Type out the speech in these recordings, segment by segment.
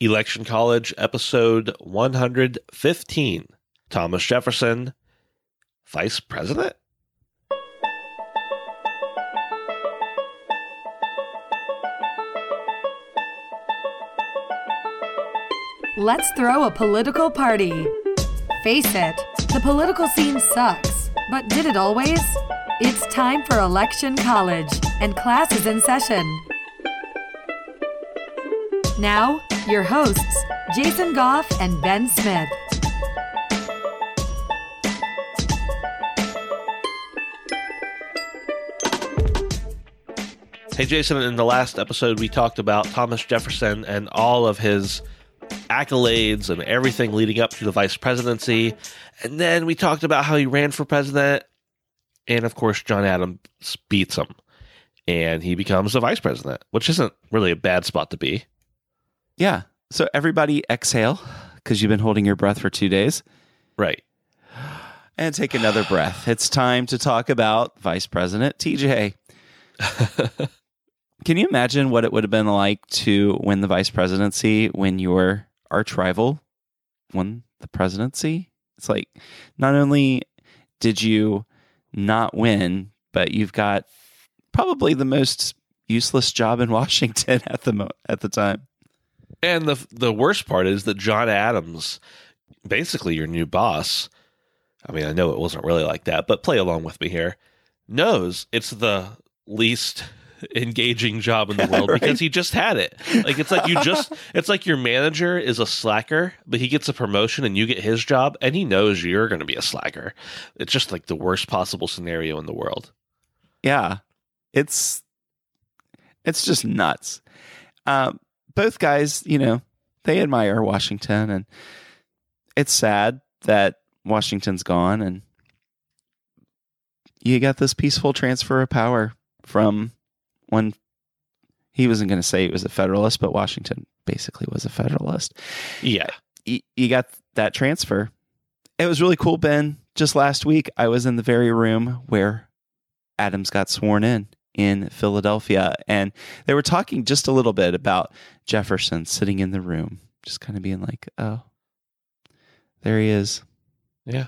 Election College, episode 115. Thomas Jefferson, Vice President? Let's throw a political party. Face it, the political scene sucks. But did it always? It's time for Election College, and class is in session. Now, your hosts, Jason Goff and Ben Smith. Hey, Jason, in the last episode, we talked about Thomas Jefferson and all of his accolades and everything leading up to the vice presidency. And then we talked about how he ran for president. And of course, John Adams beats him and he becomes the vice president, which isn't really a bad spot to be. Yeah. So everybody exhale because you've been holding your breath for two days. Right. And take another breath. It's time to talk about Vice President TJ. Can you imagine what it would have been like to win the vice presidency when your arch rival won the presidency? It's like not only did you not win, but you've got probably the most useless job in Washington at the mo- at the time. And the the worst part is that John Adams, basically your new boss, I mean, I know it wasn't really like that, but play along with me here, knows it's the least engaging job in the world Right. because he just had it. Like it's like you just it's like your manager is a slacker, but he gets a promotion and you get his job and he knows you're going to be a slacker. It's just like the worst possible scenario in the world. Yeah, it's it's just nuts. Um, both guys, you know, they admire Washington, and it's sad that Washington's gone, and you got this peaceful transfer of power from when he wasn't going to say he was a Federalist, but Washington basically was a Federalist. Yeah. y- you got that transfer. It was really cool, Ben. Just last week, I was in the very room where Adams got sworn in in Philadelphia, and they were talking just a little bit about Jefferson sitting in the room, just kind of being like, "Oh, there he is. Yeah.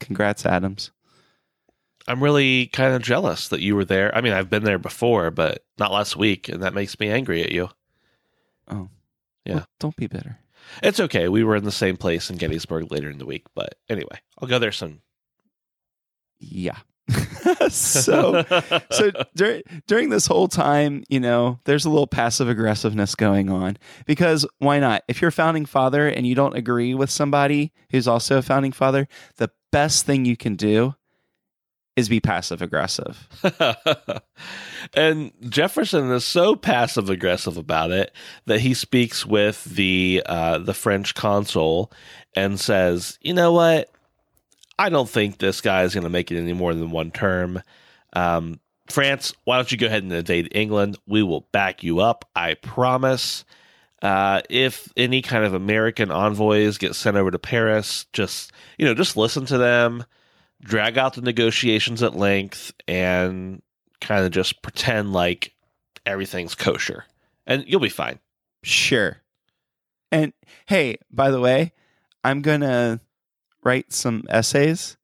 Congrats, Adams." I'm really kind of jealous that you were there. I mean, I've been there before, but not last week, and that makes me angry at you. Oh, Yeah. Well, don't be bitter. It's okay. We were in the same place in Gettysburg later in the week, but anyway, I'll go there soon. Yeah. so so dur- during this whole time, you know, there's a little passive aggressiveness going on because why not? If you're a founding father and you don't agree with somebody who's also a founding father, the best thing you can do is be passive aggressive. and Jefferson is so passive aggressive about it that he speaks with the uh, the French consul and says, "You know what? I don't think this guy is going to make it any more than one term. Um, France, why don't you go ahead and invade England? We will back you up. I promise." Uh, if any kind of American envoys get sent over to Paris, just you know, just listen to them, drag out the negotiations at length, and kind of just pretend like everything's kosher, and you'll be fine. Sure. And hey, by the way, I'm to write some essays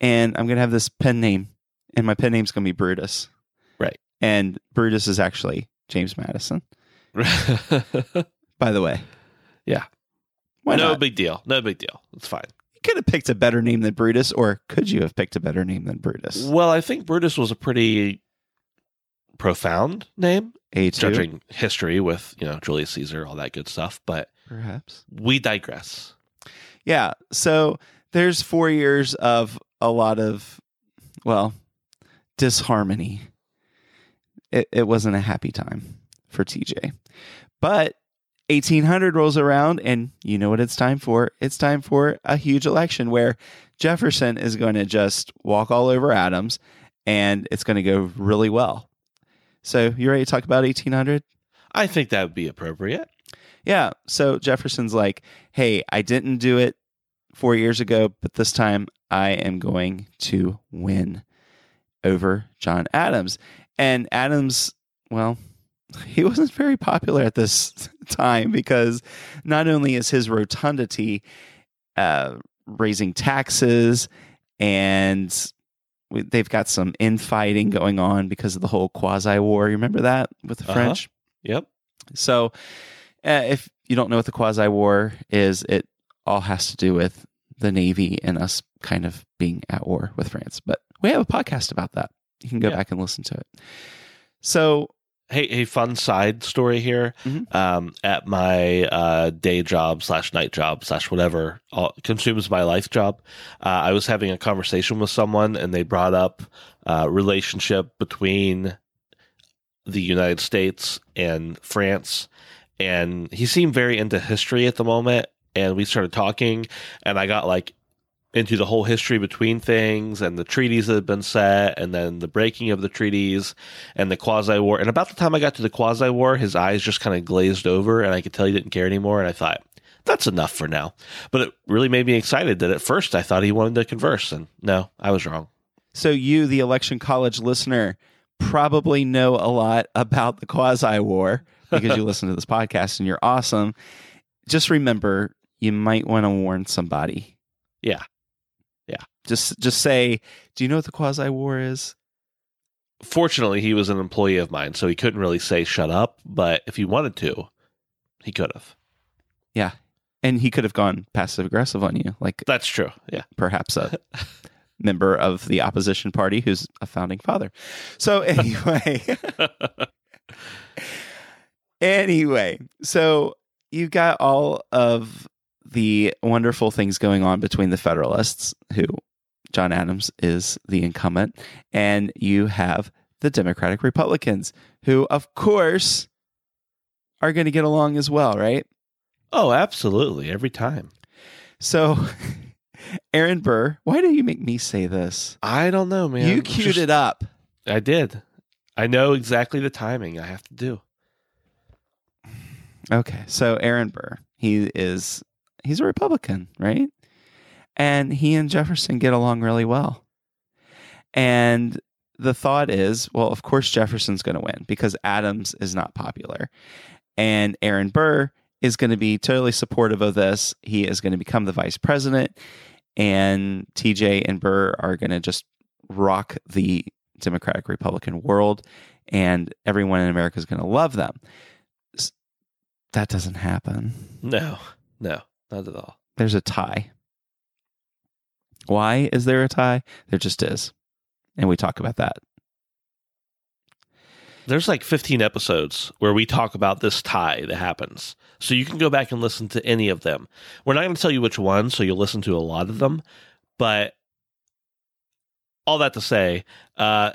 and I'm going to have this pen name and my pen name's going to be Brutus. Right. And Brutus is actually James Madison, by the way. Yeah. Why no not? big deal. No big deal. It's fine. You could have picked a better name than Brutus, or could you have picked a better name than Brutus? Well, I think Brutus was a pretty profound name, A2, judging history with you know Julius Caesar, all that good stuff. But perhaps. we digress. Yeah. So there's four years of a lot of, well, disharmony. It, it wasn't a happy time for TJ. But 1800 rolls around, and you know what it's time for? It's time for a huge election where Jefferson is going to just walk all over Adams, and it's going to go really well. So, you ready to talk about 1800? I think that would be appropriate. Yeah. So Jefferson's like, hey, I didn't do it four years ago, but this time I am going to win over John Adams. And Adams, well, he wasn't very popular at this time because not only is his rotundity uh, raising taxes and we, they've got some infighting going on because of the whole quasi war. You remember that with the Uh-huh. French? Yep. So, if you don't know what the quasi war is, it all has to do with the Navy and us kind of being at war with France. But we have a podcast about that. You can go Yeah. back and listen to it. So, Hey, hey, fun side story here. Mhm. Um, at my uh, day job slash night job slash whatever all, consumes my life job, uh, I was having a conversation with someone, and they brought up uh, relationship between the United States and France, and he seemed very into history at the moment. And we started talking, and I got like into the whole history between things and the treaties that had been set, and then the breaking of the treaties and the quasi war. And about the time I got to the quasi war, his eyes just kind of glazed over, and I could tell he didn't care anymore. And I thought, that's enough for now. But it really made me excited that at first I thought he wanted to converse, and no, I was wrong. so you, the election college listener, probably know a lot about the quasi war because you listen to this podcast and you're awesome. Just remember, you might want to warn somebody. Yeah. Yeah. Just just say, do you know what the quasi war is? Fortunately, he was an employee of mine, so he couldn't really say shut up. But if he wanted to, he could have. Yeah. And he could have gone passive aggressive on you, like That's true. Yeah. perhaps a member of the opposition party who's a founding father. So anyway, anyway, so you've got all of the wonderful things going on between the Federalists, who John Adams is the incumbent, and you have the Democratic Republicans, who, of course, are going to get along as well, right? oh, absolutely. Every time. So, Aaron Burr, why do you make me say this? I don't know, man. you queued just- it up. I did. I know exactly the timing I have to do. Okay, so Aaron Burr, he is he's a Republican, right? And he and Jefferson get along really well. And the thought is, well, of course Jefferson's going to win because Adams is not popular. And Aaron Burr is going to be totally supportive of this. He is going to become the vice president and TJ and Burr are going to just rock the Democratic Republican world and everyone in America is going to love them. That doesn't happen. No, no, not at all. There's a tie. Why is there a tie? There just is. And we talk about that. There's like 15 episodes where we talk about this tie that happens. So you can go back and listen to any of them. We're not going to tell you which one, so you'll listen to a lot of them. But all that to say, uh,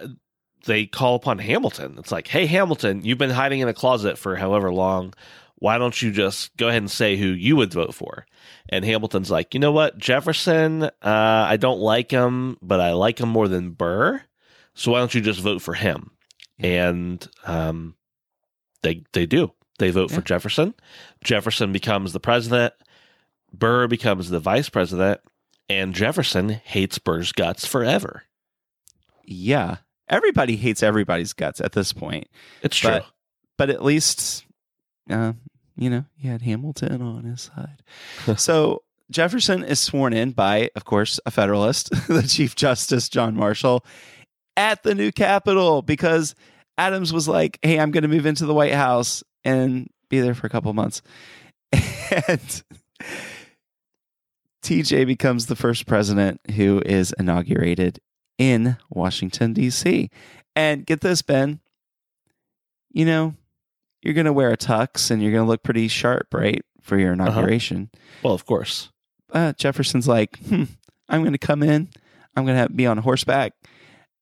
they call upon Hamilton. It's like, hey, Hamilton, you've been hiding in a closet for however long. Why don't you just go ahead and say who you would vote for? And Hamilton's like, you know what? Jefferson, uh, I don't like him, but I like him more than Burr. So why don't you just vote for him? and um, they they do. They vote for Jefferson. Jefferson becomes the president. Burr becomes the vice president, and Jefferson hates Burr's guts forever. Yeah. Everybody hates everybody's guts at this point. It's true. But- But at least, uh, you know, he had Hamilton on his side. so Jefferson is sworn in by, of course, a Federalist, the Chief Justice John Marshall, at the new Capitol because Adams was like, hey, I'm going to move into the White House and be there for a couple months. And TJ becomes the first president who is inaugurated in Washington, D.C. And get this, Ben, you know, you're going to wear a tux and you're going to look pretty sharp, right? For your inauguration. well, of course. Uh, Jefferson's like, hmm, I'm going to come in, I'm going to be on horseback,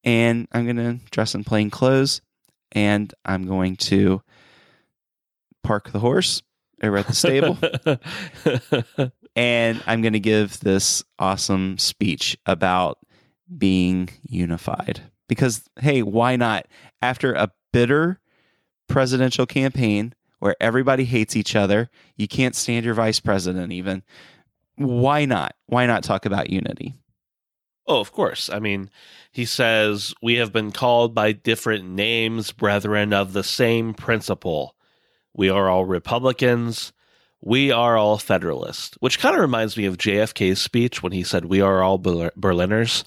and I'm going to dress in plain clothes, and I'm going to park the horse over at the stable, and I'm going to give this awesome speech about being unified. Because, hey, why not? After a bitter presidential campaign where everybody hates each other, you can't stand your vice president even. Why not? Why not talk about unity? Oh, of course. I mean, he says, We have been called by different names, brethren of the same principle. We are all Republicans. We are all Federalists, which kind of reminds me of JFK's speech when he said, We are all Berliners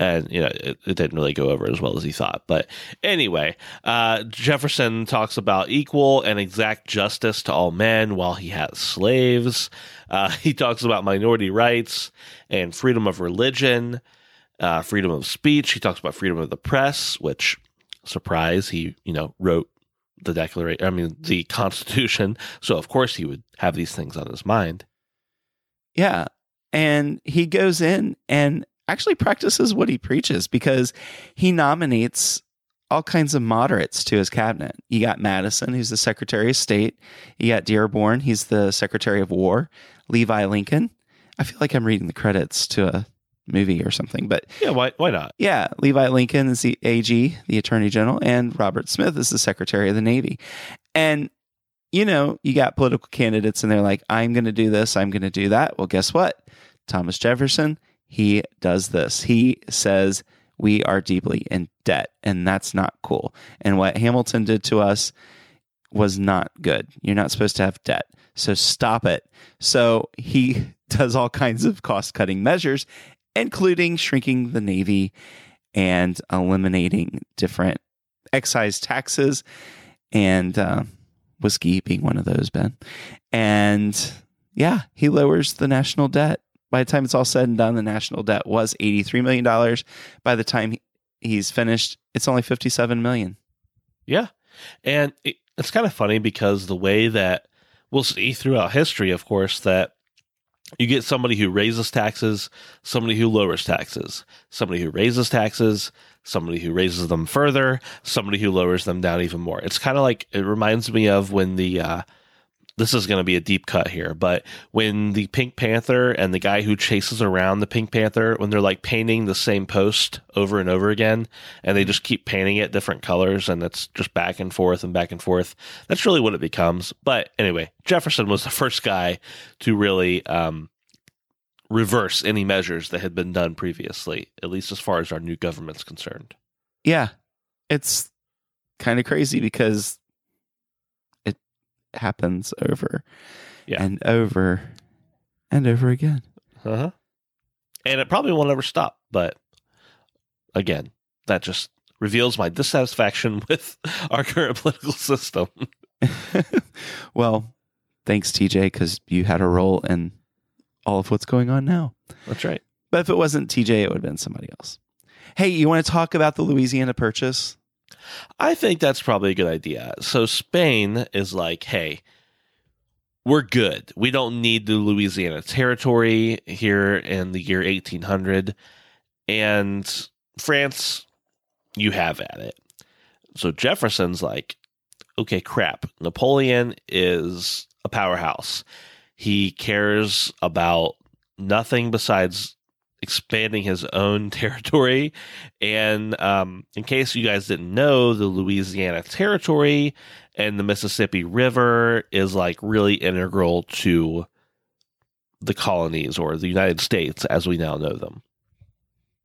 and you know it, it, didn't really go over as well as he thought. But anyway uh, jefferson talks about equal and exact justice to all men while he has slaves. Uh, he talks about minority rights and freedom of religion uh, freedom of speech. He talks about freedom of the press which surprise he you know wrote the declaration i mean the constitution. So of course he would have these things on his mind. Yeah. And he goes in and actually practices what he preaches because he nominates all kinds of moderates to his cabinet. You got Madison, who's the Secretary of State. You got Dearborn, he's the Secretary of War. Levi Lincoln. I feel like I'm reading the credits to a movie or something, but yeah, why why not? Yeah, Levi Lincoln is the AG, the Attorney General, and Robert Smith is the Secretary of the Navy. And you know, you got political candidates and they're like, I'm going to do this, I'm going to do that. Well, guess what? Thomas Jefferson he does this. He says, We are deeply in debt, and that's not cool. And what Hamilton did to us was not good. You're not supposed to have debt. So stop it. So he does all kinds of cost cutting measures, including shrinking the Navy and eliminating different excise taxes and uh, whiskey being one of those, Ben. And yeah, he lowers the national debt by the time it's all said and done, the national debt was $83 million. By the time he's finished, it's only 57 million. Yeah. And it's kind of funny because the way that we'll see throughout history, of course, that you get somebody who raises taxes, somebody who lowers taxes, somebody who raises taxes, somebody who raises them further, somebody who lowers them down even more. It's kind of like it reminds me of when the uh, this is going to be a deep cut here, but when the Pink Panther and the guy who chases around the Pink Panther, when they're like painting the same post over and over again, and they just keep painting it different colors, and it's just back and forth and back and forth, that's really what it becomes. But anyway, Jefferson was the first guy to really um, reverse any measures that had been done previously, at least as far as our new government's concerned. Yeah, it's kind of crazy because happens over yeah. and over and over again. Uh huh. And it probably won't ever stop. But again, that just reveals my dissatisfaction with our current political system. well, thanks, TJ, because you had a role in all of what's going on now. That's right. But if it wasn't TJ, it would have been somebody else. Hey, you want to talk about the Louisiana Purchase? I think that's probably a good idea. So Spain is like, hey, we're good. We don't need the Louisiana Territory here in the year 1800. And France, you have at it. So Jefferson's like, okay, crap. Napoleon is a powerhouse. He cares about nothing besides expanding his own territory. And um, in case you guys didn't know, the Louisiana Territory and the Mississippi River is like really integral to the colonies or the United States as we now know them.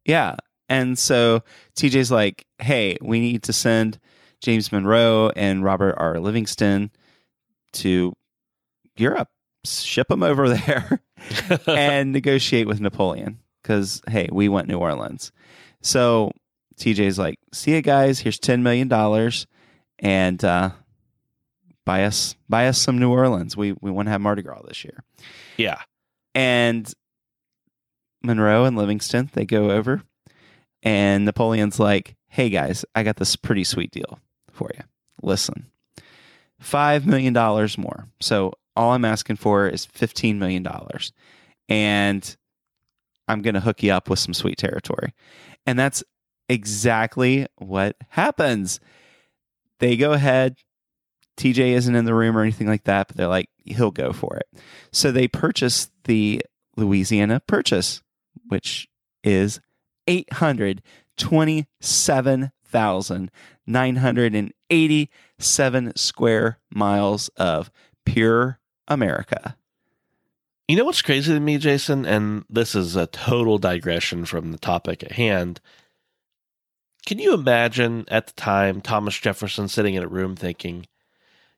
Yeah. And so TJ's like, hey, we need to send James Monroe and Robert R. Livingston to Europe, ship them over there and negotiate with Napoleon because hey, we went New Orleans. So TJ's like, see you guys. Here's ten million dollars, and uh, buy us buy us some New Orleans. We we want to have Mardi Gras this year. Yeah, and Monroe and Livingston they go over, and Napoleon's like, hey guys, I got this pretty sweet deal for you. Listen, five million dollars more. So all I'm asking for is fifteen million dollars, and I'm going to hook you up with some sweet territory. And that's exactly what happens. They go ahead. TJ isn't in the room or anything like that, but they're like, he'll go for it. So they purchase the Louisiana Purchase, which is 827,987 square miles of pure America. You know what's crazy to me, Jason? And this is a total digression from the topic at hand. Can you imagine at the time Thomas Jefferson sitting in a room thinking,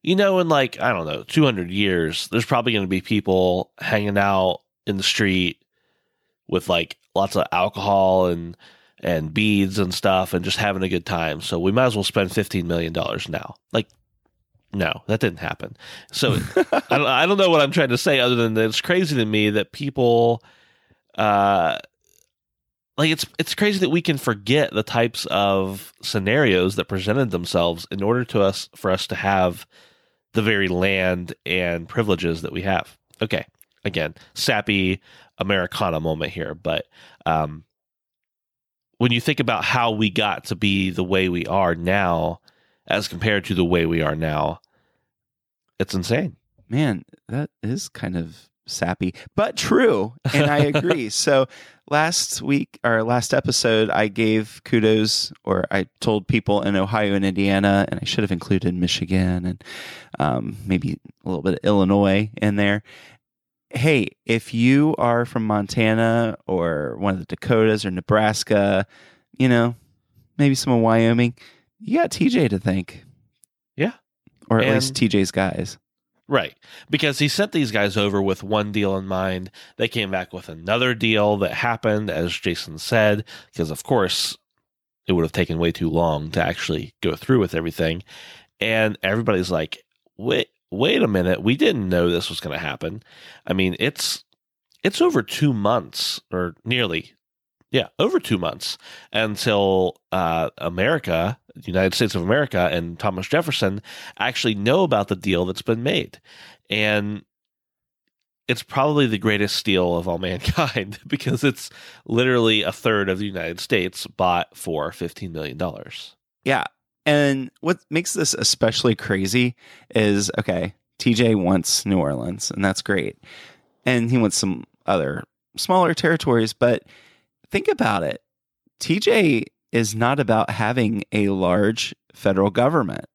you know, in like, I don't know, 200 years, there's probably going to be people hanging out in the street with like lots of alcohol and and beads and stuff and just having a good time. So we might as well spend $15 million now. Like, no, that didn't happen. So I, don't, I don't know what I'm trying to say other than that it's crazy to me that people, uh, like it's it's crazy that we can forget the types of scenarios that presented themselves in order to us for us to have the very land and privileges that we have. Okay, again, sappy Americana moment here, but um, when you think about how we got to be the way we are now as compared to the way we are now, it's insane. Man, that is kind of sappy, but true. And I agree. so last week or last episode, I gave kudos or I told people in Ohio and Indiana, and I should have included Michigan and um, maybe a little bit of Illinois in there. Hey, if you are from Montana or one of the Dakotas or Nebraska, you know, maybe some of Wyoming, you got TJ to thank. Or at And- least TJ's guys. Right. Because he sent these guys over with one deal in mind. They came back with another deal that happened, as Jason said, because of course it would have taken way too long to actually go through with everything. And everybody's like, wait, wait a minute. We didn't know this was going to happen. I mean, it's, it's over two months or nearly, yeah, over two months until uh, America, United States of America, and Thomas Jefferson actually know about the deal that's been made. And it's probably the greatest steal of all mankind because it's literally a third of the United States bought for $15 million. Yeah. And what makes this especially crazy is okay, TJ wants New Orleans, and that's great. And he wants some other smaller territories, but think about it. TJ is not about having a large federal government.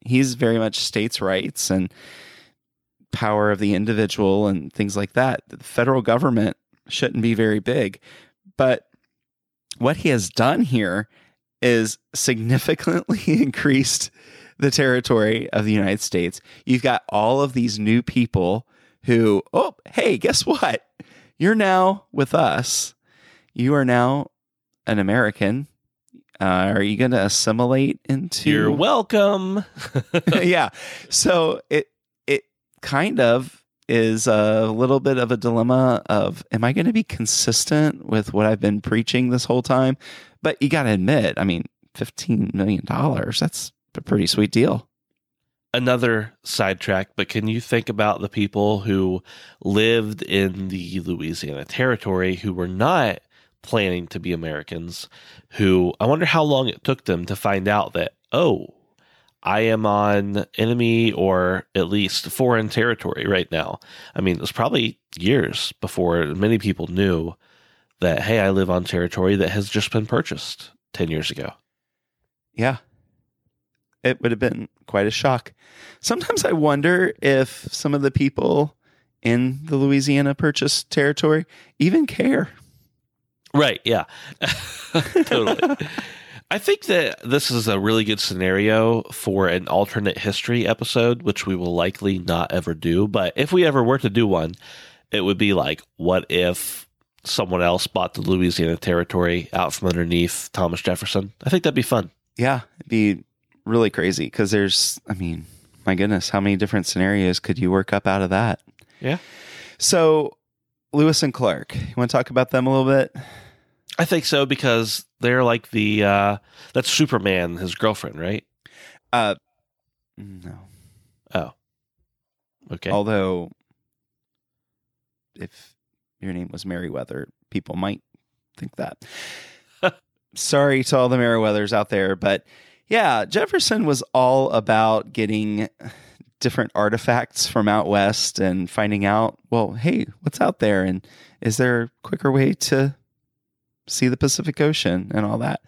He's very much states' rights and power of the individual and things like that. The federal government shouldn't be very big. But what he has done here is significantly increased the territory of the United States. You've got all of these new people who, oh, hey, guess what? You're now with us. You are now an American. Uh, are you going to assimilate into? You're welcome. yeah. So it it kind of is a little bit of a dilemma of am I going to be consistent with what I've been preaching this whole time? But you got to admit, I mean, 15 million dollars, that's a pretty sweet deal. Another sidetrack, but can you think about the people who lived in the Louisiana Territory who were not planning to be Americans? Who I wonder how long it took them to find out that, oh, I am on enemy or at least foreign territory right now. I mean, it was probably years before many people knew that, hey, I live on territory that has just been purchased 10 years ago. Yeah. It would have been quite a shock. Sometimes I wonder if some of the people in the Louisiana Purchase territory even care. Right. Yeah. totally. I think that this is a really good scenario for an alternate history episode, which we will likely not ever do. But if we ever were to do one, it would be like, what if someone else bought the Louisiana territory out from underneath Thomas Jefferson? I think that'd be fun. Yeah, it'd be really crazy because there's, I mean, my goodness, how many different scenarios could you work up out of that? Yeah. So, Lewis and Clark, you want to talk about them a little bit? I think so because they're like the uh that's Superman, his girlfriend, right? Uh, no. Oh. Okay. Although, if your name was Meriwether, people might think that. Sorry to all the Meriwethers out there, but yeah, Jefferson was all about getting different artifacts from out west and finding out, well, hey, what's out there? And is there a quicker way to see the Pacific Ocean and all that?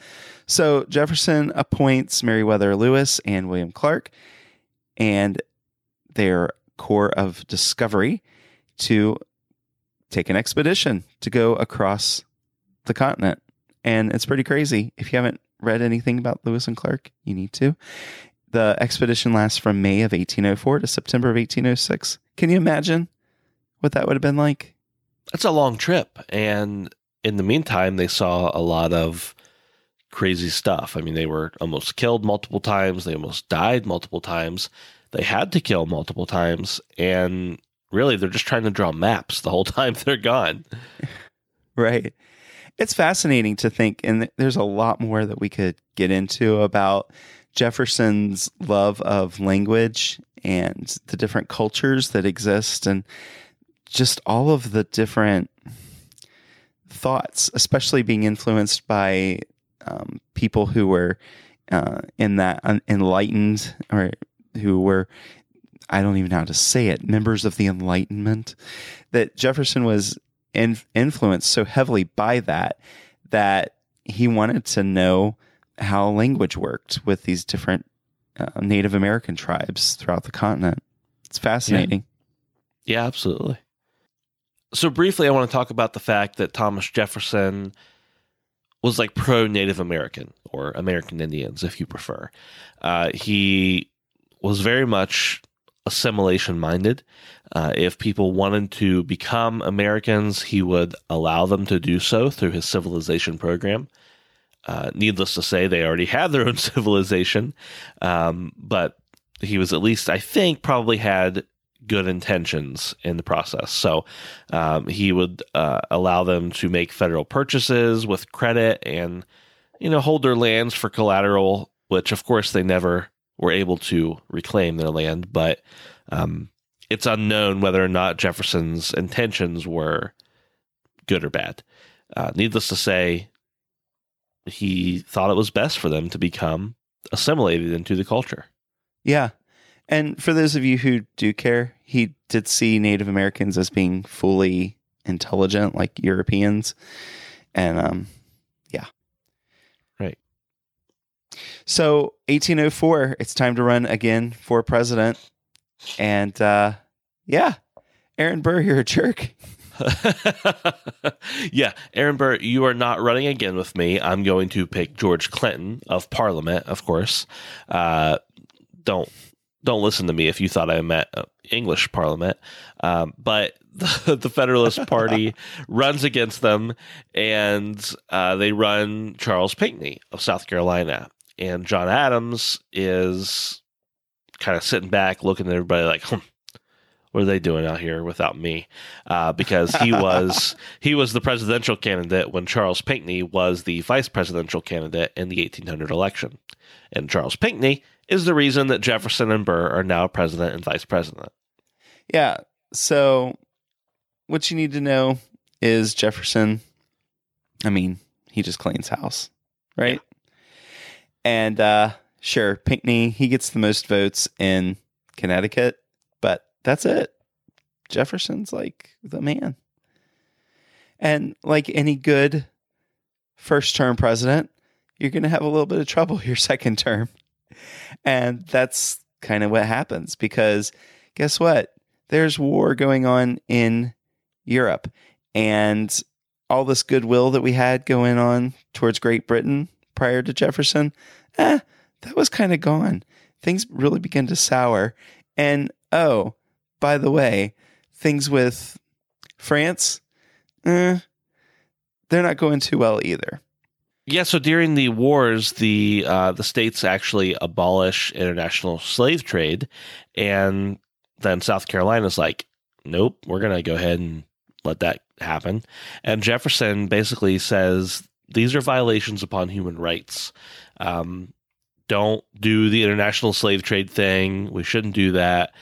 So Jefferson appoints Meriwether Lewis and William Clark and their Corps of Discovery to take an expedition to go across the continent. And it's pretty crazy. If you haven't read anything about Lewis and Clark, you need to. The expedition lasts from May of 1804 to September of 1806. Can you imagine what that would have been like? It's a long trip. And in the meantime, they saw a lot of crazy stuff. I mean, they were almost killed multiple times, they almost died multiple times. They had to kill multiple times. And really, they're just trying to draw maps the whole time they're gone. Right. It's fascinating to think, and there's a lot more that we could get into about Jefferson's love of language and the different cultures that exist and just all of the different thoughts, especially being influenced by um, people who were uh, in that enlightened or who were, I don't even know how to say it, members of the Enlightenment, that Jefferson was in, influenced so heavily by that that he wanted to know how language worked with these different uh, Native American tribes throughout the continent. It's fascinating. Yeah. yeah, absolutely. So, briefly, I want to talk about the fact that Thomas Jefferson was like pro Native American or American Indians, if you prefer. Uh, he was very much assimilation minded. Uh, if people wanted to become Americans, he would allow them to do so through his civilization program. Uh, needless to say, they already had their own civilization, um, but he was at least, I think, probably had good intentions in the process. So um, he would uh, allow them to make federal purchases with credit and, you know, hold their lands for collateral, which of course they never were able to reclaim their land. But um, it's unknown whether or not Jefferson's intentions were good or bad. Uh, needless to say, he thought it was best for them to become assimilated into the culture. Yeah. And for those of you who do care, he did see Native Americans as being fully intelligent like Europeans. And um yeah. Right. So 1804, it's time to run again for president. And uh yeah, Aaron Burr, you're a jerk. yeah, Aaron Burr, you are not running again with me. I'm going to pick George Clinton of Parliament, of course. Uh, don't don't listen to me if you thought I meant uh, English Parliament. Um, but the, the, Federalist Party runs against them, and uh, they run Charles Pinckney of South Carolina. And John Adams is kind of sitting back, looking at everybody like, hmm, what are they doing out here without me? Uh, because he was he was the presidential candidate when Charles Pinckney was the vice presidential candidate in the 1800 election, and Charles Pinckney is the reason that Jefferson and Burr are now president and vice president. Yeah. So, what you need to know is Jefferson. I mean, he just cleans house, right? Yeah. And uh, sure, Pinckney he gets the most votes in Connecticut that's it. Jefferson's like the man. And like any good first term president, you're going to have a little bit of trouble your second term. And that's kind of what happens because guess what? There's war going on in Europe. And all this goodwill that we had going on towards Great Britain prior to Jefferson, eh, that was kind of gone. Things really began to sour. And oh, by the way, things with France, eh, they're not going too well either. Yeah, so during the wars, the uh, the states actually abolish international slave trade, and then South Carolina's like, nope, we're gonna go ahead and let that happen. And Jefferson basically says these are violations upon human rights. Um, don't do the international slave trade thing. We shouldn't do that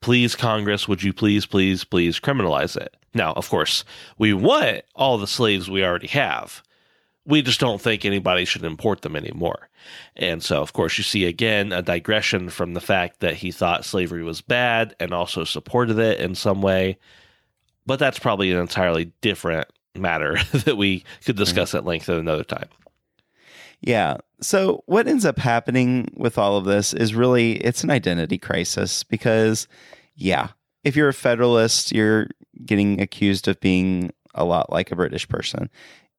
please, Congress, would you please, please, please criminalize it? Now, of course, we want all the slaves we already have. We just don't think anybody should import them anymore. And so, of course, you see again a digression from the fact that he thought slavery was bad and also supported it in some way. But that's probably an entirely different matter that we could mm-hmm. discuss at length at another time. Yeah. So what ends up happening with all of this is really it's an identity crisis because yeah, if you're a federalist, you're getting accused of being a lot like a British person.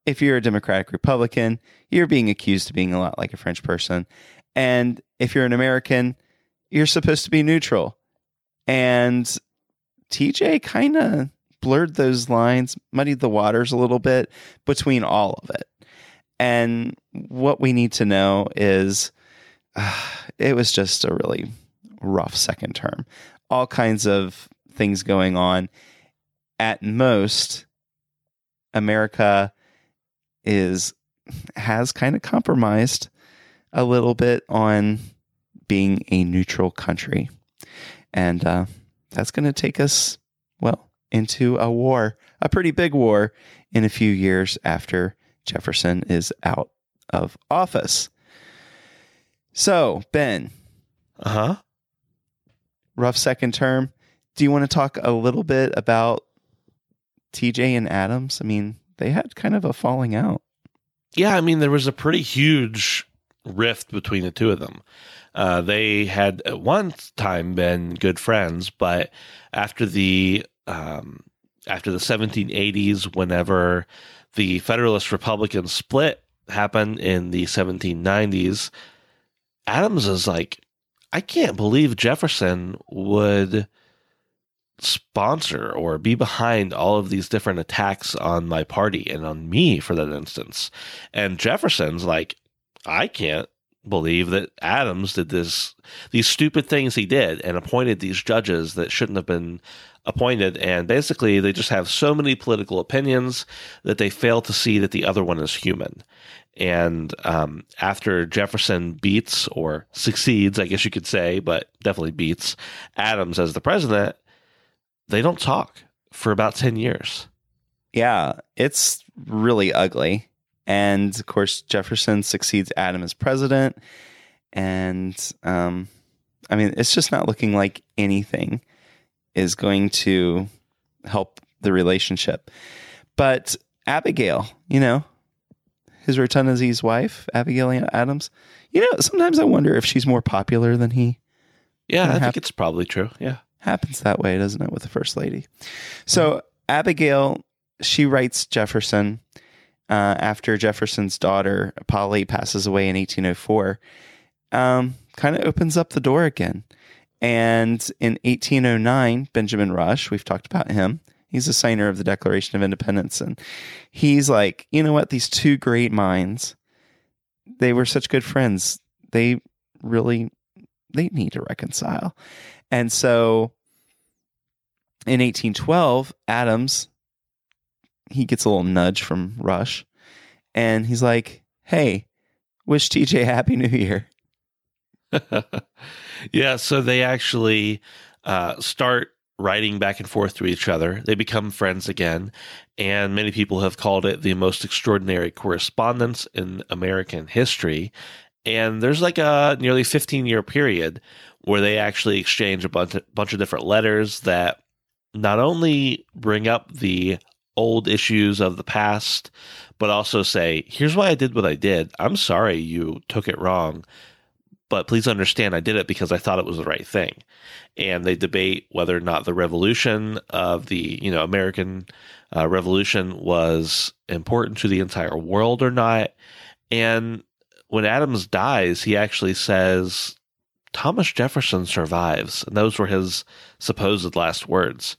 If you're a Democratic Republican, you're being accused of being a lot like a French person. And if you're an American, you're supposed to be neutral. And TJ kind of blurred those lines, muddied the waters a little bit between all of it. And what we need to know is uh, it was just a really rough second term. All kinds of things going on. At most, America is has kind of compromised a little bit on being a neutral country. And uh, that's going to take us, well, into a war, a pretty big war in a few years after Jefferson is out of office. So, Ben, Uh huh. rough second term. Do you want to talk a little bit about TJ and Adams? I mean, they had kind of a falling out. Yeah, I mean, there was a pretty huge rift between the two of them. Uh, they had at one time been good friends, but after the um, after the 1780s, whenever the Federalist Republican split happened in the 1790s, Adams is like, I can't believe Jefferson would sponsor or be behind all of these different attacks on my party and on me for that instance. And Jefferson's like, I can't believe that Adams did this these stupid things he did and appointed these judges that shouldn't have been appointed and basically they just have so many political opinions that they fail to see that the other one is human and um, after Jefferson beats or succeeds, I guess you could say, but definitely beats Adams as the president, they don't talk for about 10 years. Yeah, it's really ugly. And of course, Jefferson succeeds Adam as president. And um, I mean, it's just not looking like anything is going to help the relationship. But Abigail, you know, his Rotundity's wife, Abigail Adams, you know, sometimes I wonder if she's more popular than he Yeah, I Hap- think it's probably true. Yeah. happens that way, doesn't it, with the first lady? So Abigail, she writes Jefferson uh, after Jefferson's daughter Polly passes away in 1804. Um, kind of opens up the door again. And in 1809, Benjamin Rush, we've talked about him. He's a signer of the Declaration of Independence, and he's like, you know what? These two great minds, they were such good friends. They really, they need to reconcile. And so in 1812, Adams, he gets a little nudge from Rush and he's like, Hey, wish TJ Happy New Year. yeah, so they actually uh, start writing back and forth to each other. They become friends again, and many people have called it the most extraordinary correspondence in American history. And there's like a nearly 15 year period where they actually exchange a bunch of, bunch of different letters that not only bring up the old issues of the past, but also say, here's why I did what I did. I'm sorry you took it wrong but please understand I did it because I thought it was the right thing. And they debate whether or not the revolution of the, you know, American uh, Revolution was important to the entire world or not. And when Adams dies, he actually says Thomas Jefferson survives, and those were his supposed last words.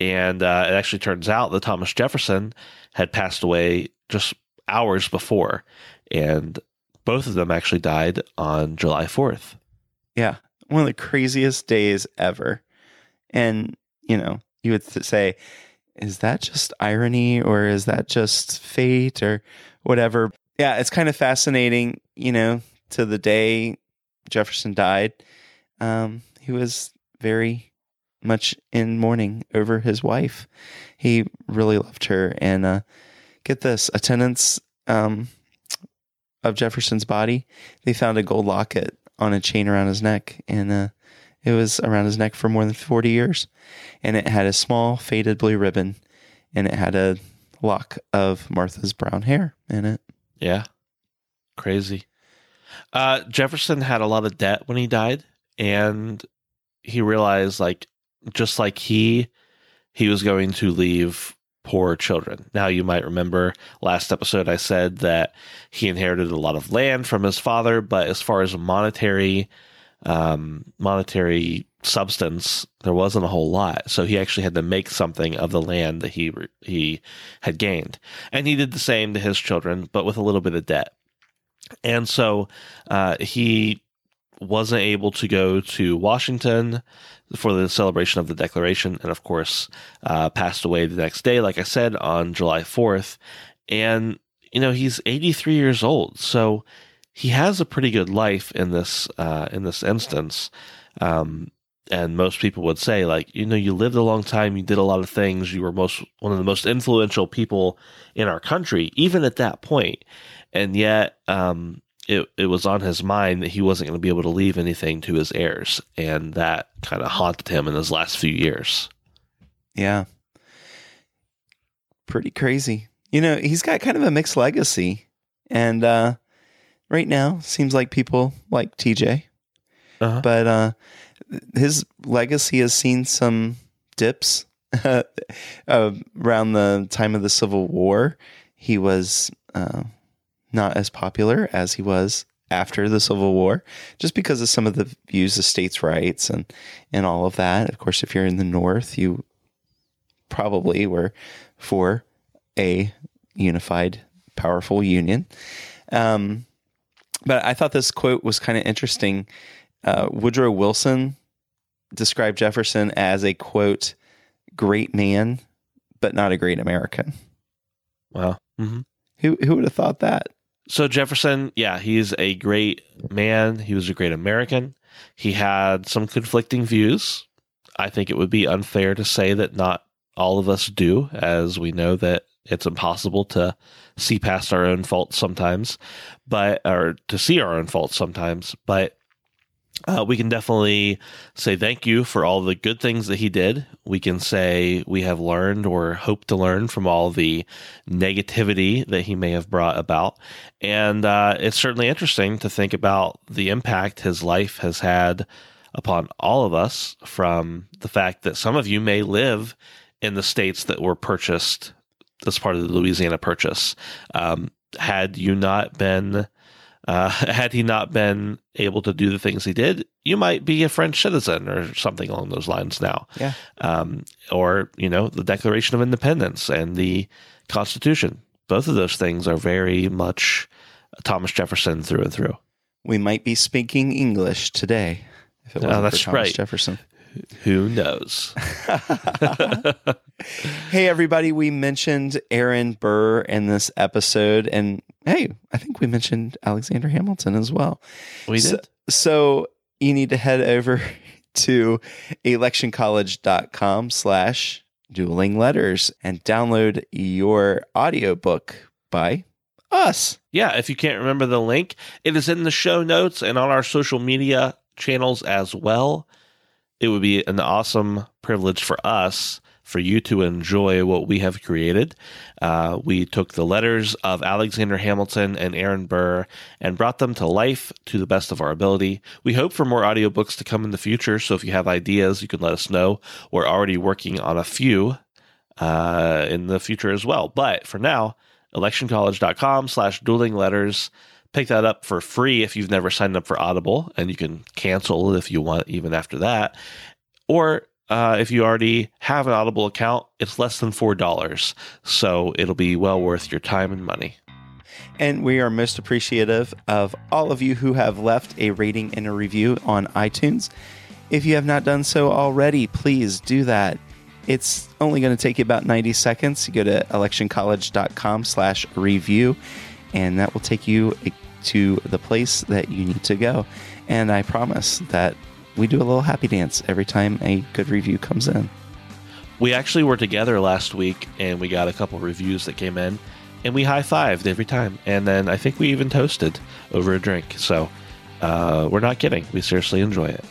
And uh, it actually turns out that Thomas Jefferson had passed away just hours before, and both of them actually died on July 4th. Yeah. One of the craziest days ever. And, you know, you would say, is that just irony or is that just fate or whatever? Yeah, it's kind of fascinating, you know, to the day Jefferson died. Um, he was very much in mourning over his wife. He really loved her. And uh, get this attendants um, of Jefferson's body, they found a gold locket on a chain around his neck. And uh, it was around his neck for more than 40 years. And it had a small faded blue ribbon and it had a lock of Martha's brown hair in it. Yeah. Crazy. Uh, Jefferson had a lot of debt when he died, and he realized, like, just like he, he was going to leave poor children. Now, you might remember last episode I said that he inherited a lot of land from his father, but as far as monetary um, monetary substance, there wasn't a whole lot. So he actually had to make something of the land that he he had gained, and he did the same to his children, but with a little bit of debt. And so uh, he wasn't able to go to Washington for the celebration of the Declaration, and of course, uh, passed away the next day, like I said, on July 4th. And, you know, he's 83 years old. So he has a pretty good life in this, uh, in this instance. Um, and most people would say, like, you know, you lived a long time, you did a lot of things, you were most one of the most influential people in our country, even at that point. And yet, um, it, it was on his mind that he wasn't going to be able to leave anything to his heirs. And that kind of haunted him in his last few years. Yeah. Pretty crazy. You know, he's got kind of a mixed legacy. And uh, right now, seems like people like TJ. Uh-huh. But uh, his legacy has seen some dips. uh, around the time of the Civil War, he was uh, not as popular as he was after the Civil War, just because of some of the views of states' rights and and all of that. Of course, if you're in the North, you probably were for a unified, powerful union. Um, but I thought this quote was kind of interesting. Uh, Woodrow Wilson described Jefferson as a quote great man, but not a great American. Wow. Mm-hmm. Who who would have thought that? So Jefferson, yeah, he's a great man. He was a great American. He had some conflicting views. I think it would be unfair to say that not all of us do, as we know that it's impossible to see past our own faults sometimes, but or to see our own faults sometimes. But uh, we can definitely say thank you for all the good things that he did. We can say we have learned or hope to learn from all the negativity that he may have brought about. And uh, it's certainly interesting to think about the impact his life has had upon all of us from the fact that some of you may live in the states that were purchased as part of the Louisiana Purchase. Um, had you not been uh, had he not been able to do the things he did, you might be a French citizen or something along those lines now. Yeah. Um, or, you know, the Declaration of Independence and the Constitution. Both of those things are very much Thomas Jefferson through and through. We might be speaking English today if it wasn't oh, that's for Thomas right. Jefferson. Who knows? hey, everybody. We mentioned Aaron Burr in this episode. And hey, I think we mentioned Alexander Hamilton as well. We did. So, so you need to head over to electioncollege.com slash dueling letters and download your audiobook by us. Yeah, if you can't remember the link, it is in the show notes and on our social media channels as well it would be an awesome privilege for us for you to enjoy what we have created. Uh, we took the letters of Alexander Hamilton and Aaron Burr and brought them to life to the best of our ability. We hope for more audiobooks to come in the future. So if you have ideas, you can let us know. We're already working on a few uh, in the future as well. But for now, electioncollege.com slash dueling letters pick that up for free if you've never signed up for Audible, and you can cancel if you want even after that. Or uh, if you already have an Audible account, it's less than $4. So it'll be well worth your time and money. And we are most appreciative of all of you who have left a rating and a review on iTunes. If you have not done so already, please do that. It's only going to take you about 90 seconds. You go to electioncollege.com slash review and that will take you to the place that you need to go. And I promise that we do a little happy dance every time a good review comes in. We actually were together last week and we got a couple reviews that came in and we high fived every time. And then I think we even toasted over a drink. So uh, we're not kidding. We seriously enjoy it.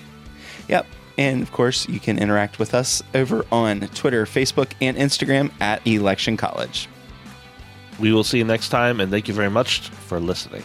Yep. And of course, you can interact with us over on Twitter, Facebook, and Instagram at Election College. We will see you next time, and thank you very much for listening.